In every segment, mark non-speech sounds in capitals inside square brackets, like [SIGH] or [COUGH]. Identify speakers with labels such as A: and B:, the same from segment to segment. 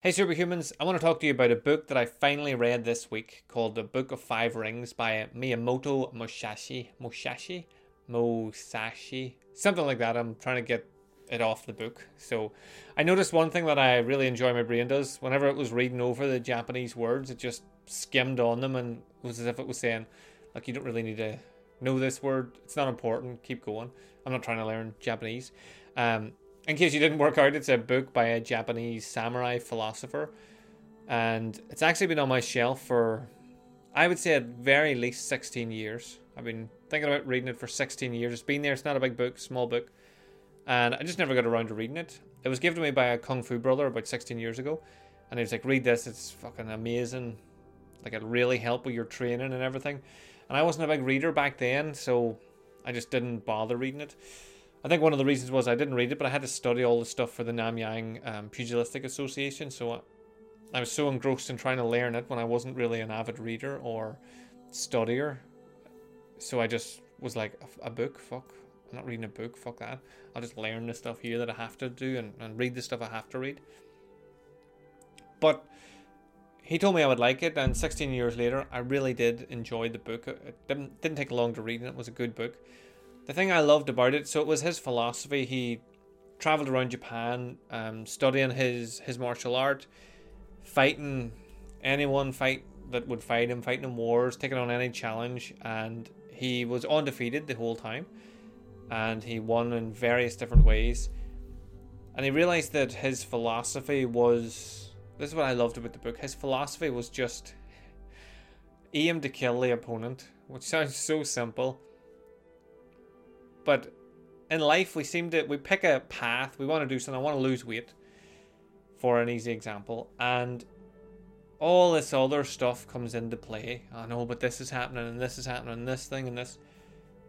A: Hey Superhumans, I want to talk to you about a book that I finally read this week called The Book of Five Rings by Miyamoto Musashi. Musashi? Musashi? Something like that. I'm trying to get it off the book. So I noticed one thing that I really enjoy my brain does. Whenever it was reading over the Japanese words, it just skimmed on them and it was as if it was saying, like, you don't really need to know this word. It's not important. Keep going. I'm not trying to learn Japanese. Um, in case you didn't work out, it's a book by a Japanese samurai philosopher. And it's actually been on my shelf for, I would say, at very least 16 years. I've been thinking about reading it for 16 years. It's been there. It's not a big book, small book. And I just never got around to reading it. It was given to me by a Kung Fu brother about 16 years ago. And he was like, read this. It's fucking amazing. Like, it'll really help with your training and everything. And I wasn't a big reader back then, so I just didn't bother reading it. I think one of the reasons was I didn't read it, but I had to study all the stuff for the Nanyang um, Pugilistic Association. So I, I was so engrossed in trying to learn it when I wasn't really an avid reader or studier. So I just was like, a, a book, fuck. I'm not reading a book, fuck that. I'll just learn the stuff here that I have to do and, and read the stuff I have to read. But he told me I would like it, and 16 years later, I really did enjoy the book. It didn't, didn't take long to read, and it was a good book the thing I loved about it, so it was his philosophy. He traveled around Japan, um, studying his his martial art, fighting anyone fight that would fight him, fighting in wars, taking on any challenge, and he was undefeated the whole time, and he won in various different ways. And he realized that his philosophy was this is what I loved about the book. His philosophy was just aim to kill the opponent, which sounds so simple but in life, we seem to we pick a path. We want to do something. I want to lose weight, for an easy example, and all this other stuff comes into play. I know, but this is happening, and this is happening, and this thing, and this,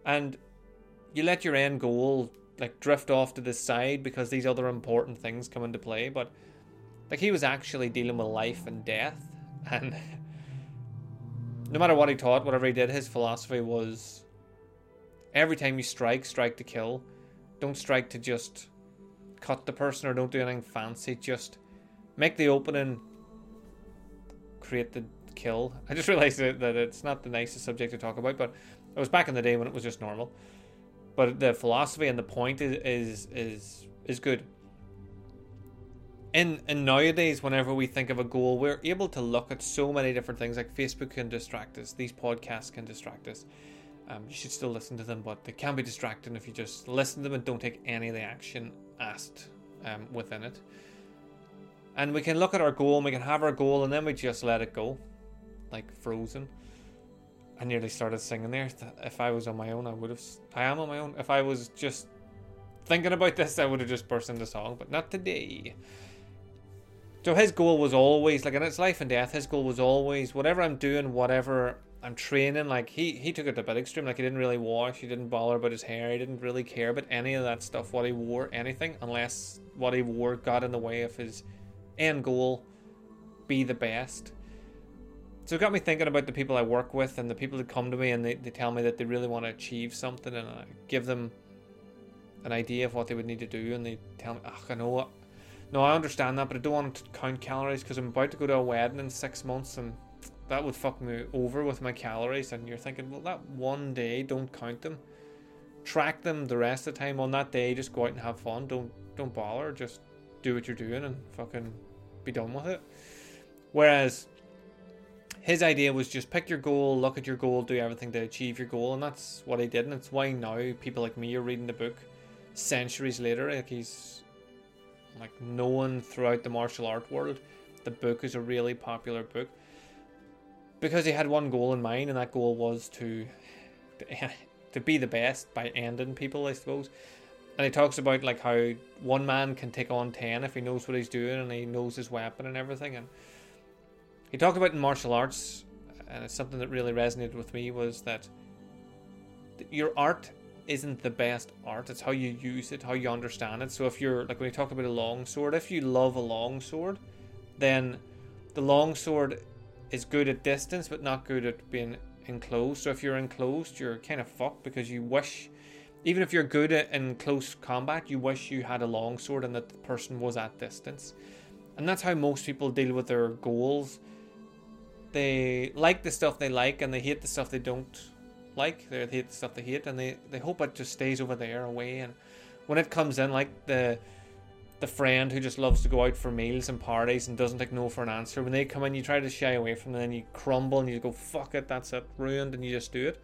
A: and you let your end goal like drift off to the side because these other important things come into play. But like he was actually dealing with life and death, [LAUGHS] and no matter what he taught, whatever he did, his philosophy was every time you strike, strike to kill. Don't strike to just cut the person or don't do anything fancy. Just make the opening, create the kill. I just [LAUGHS] realized that, it's not the nicest subject to talk about, but it was back in the day when it was just normal. But the philosophy and the point is is is, is good. In, in nowadays, whenever we think of a goal, we're able to look at so many different things. Like Facebook can distract us, these podcasts can distract us. Um, you should still listen to them, but they can be distracting if you just listen to them and don't take any of the action asked um, within it. And we can look at our goal and we can have our goal and then we just let it go, like Frozen. I nearly started singing there. If I was on my own, I would have. I am on my own. If I was just thinking about this, I would have just burst into song, but not today. So his goal was always like, in its life and death, his goal was always whatever I'm doing, whatever I'm training. Like he he took it to a bit extreme. Like he didn't really wash. He didn't bother about his hair. He didn't really care about any of that stuff. What he wore, anything, unless what he wore got in the way of his end goal, be the best. So it got me thinking about the people I work with and the people that come to me and they, they tell me that they really want to achieve something and I give them an idea of what they would need to do and they tell me, oh, I know what. No, I understand that, but I don't want to count calories because I'm about to go to a wedding in six months and that would fuck me over with my calories. And you're thinking, well, that one day, don't count them. Track them the rest of the time. On that day, just go out and have fun. Don't don't bother. Just do what you're doing and fucking be done with it. Whereas his idea was just pick your goal, look at your goal, do everything to achieve your goal, and that's what he did. And it's why now people like me are reading the book centuries later. Like he's like known throughout the martial art world. The book is a really popular book because he had one goal in mind, and that goal was to [LAUGHS] to be the best by ending people, I suppose. And he talks about like how one man can take on ten if he knows what he's doing and he knows his weapon and everything. And he talked about in martial arts, and it's something that really resonated with me was that your art isn't the best art. It's how you use it, how you understand it. So if you're like when he talked about a long sword, if you love a long sword, then the long sword is good at distance but not good at being enclosed. So if you're enclosed, you're kind of fucked because you wish, even if you're good at in close combat, you wish you had a longsword and that the person was at distance. And that's how most people deal with their goals. They like the stuff they like and they hate the stuff they don't like. They hate the stuff they hate and they, they hope it just stays over there away. And when it comes in, like the the friend who just loves to go out for meals and parties and doesn't take no for an answer, when they come in, you try to shy away from them and you crumble and you go, fuck it, that's it, ruined, and you just do it.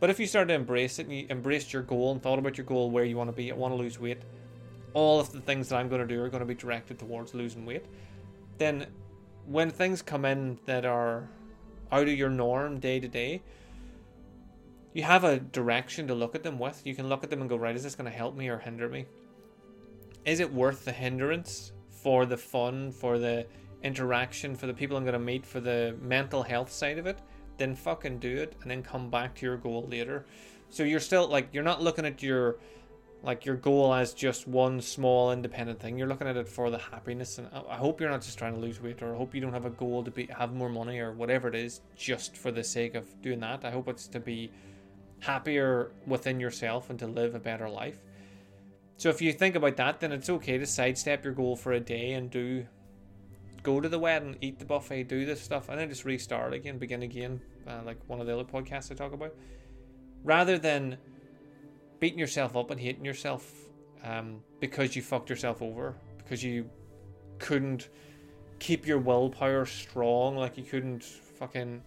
A: But if you start to embrace it and you embraced your goal and thought about your goal, where you want to be, I want to lose weight, all of the things that I'm going to do are going to be directed towards losing weight, then when things come in that are out of your norm day to day, you have a direction to look at them with. You can look at them and go, right, is this going to help me or hinder me? Is it worth the hindrance for the fun, for the interaction, for the people I'm going to meet, for the mental health side of it? Then fucking do it and then come back to your goal later. So you're still like, you're not looking at your like your goal as just one small independent thing. You're looking at it for the happiness, and I hope you're not just trying to lose weight, or I hope you don't have a goal to be have more money or whatever it is, just for the sake of doing that. I hope it's to be happier within yourself and to live a better life. So if you think about that, then it's okay to sidestep your goal for a day and do go to the wedding, eat the buffet, do this stuff, and then just restart again, begin again, uh, like one of the other podcasts I talk about, rather than beating yourself up and hating yourself um, because you fucked yourself over, because you couldn't keep your willpower strong, like you couldn't fucking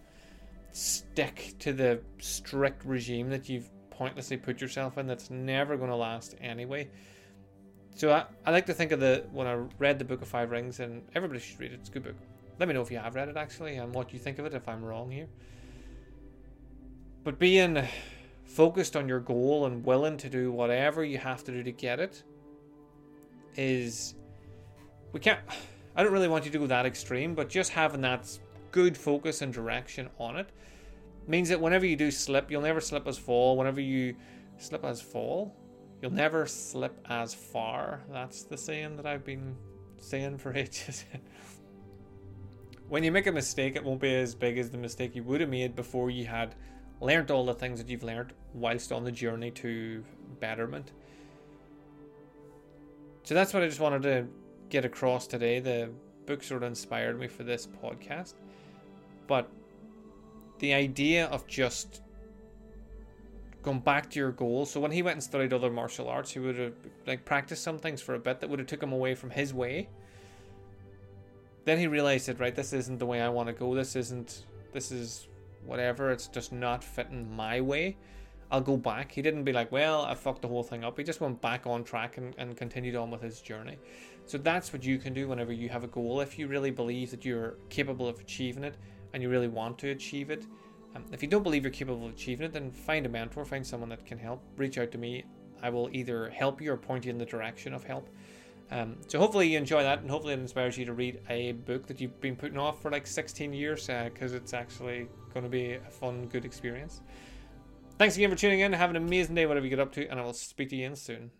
A: stick to the strict regime that you've pointlessly put yourself in that's never going to last anyway. So I, I like to think of the when I read the Book of Five Rings, and everybody should read it. It's a good book. Let me know if you have read it actually, and what you think of it. If I'm wrong here, but being focused on your goal and willing to do whatever you have to do to get it is we can't I don't really want you to go that extreme, but just having that good focus and direction on it means that whenever you do slip, you'll never slip as fall. Whenever you slip as fall, you'll never slip as far. That's the saying that I've been saying for [LAUGHS] ages. when you make a mistake, it won't be as big as the mistake you would have made before you had learned all the things that you've learned whilst on the journey to betterment. So that's what I just wanted to get across today. The book sort of inspired me for this podcast. But the idea of just going back to your goals. So when he went and studied other martial arts, he would have like practiced some things for a bit that would have took him away from his way. Then he realized that right, this isn't the way I want to go. This isn't. This is whatever. It's just not fitting my way. I'll go back. He didn't be like, well, I fucked the whole thing up. He just went back on track and, and continued on with his journey. So that's what you can do whenever you have a goal. If you really believe that you're capable of achieving it and you really want to achieve it, um, if you don't believe you're capable of achieving it, then find a mentor, find someone that can help. Reach out to me. I will either help you or point you in the direction of help. Um, so hopefully you enjoy that, and hopefully it inspires you to read a book that you've been putting off for like 16 years, because uh, it's actually going to be a fun, good experience. Thanks again for tuning in. Have an amazing day, whatever you get up to, and I will speak to you again soon.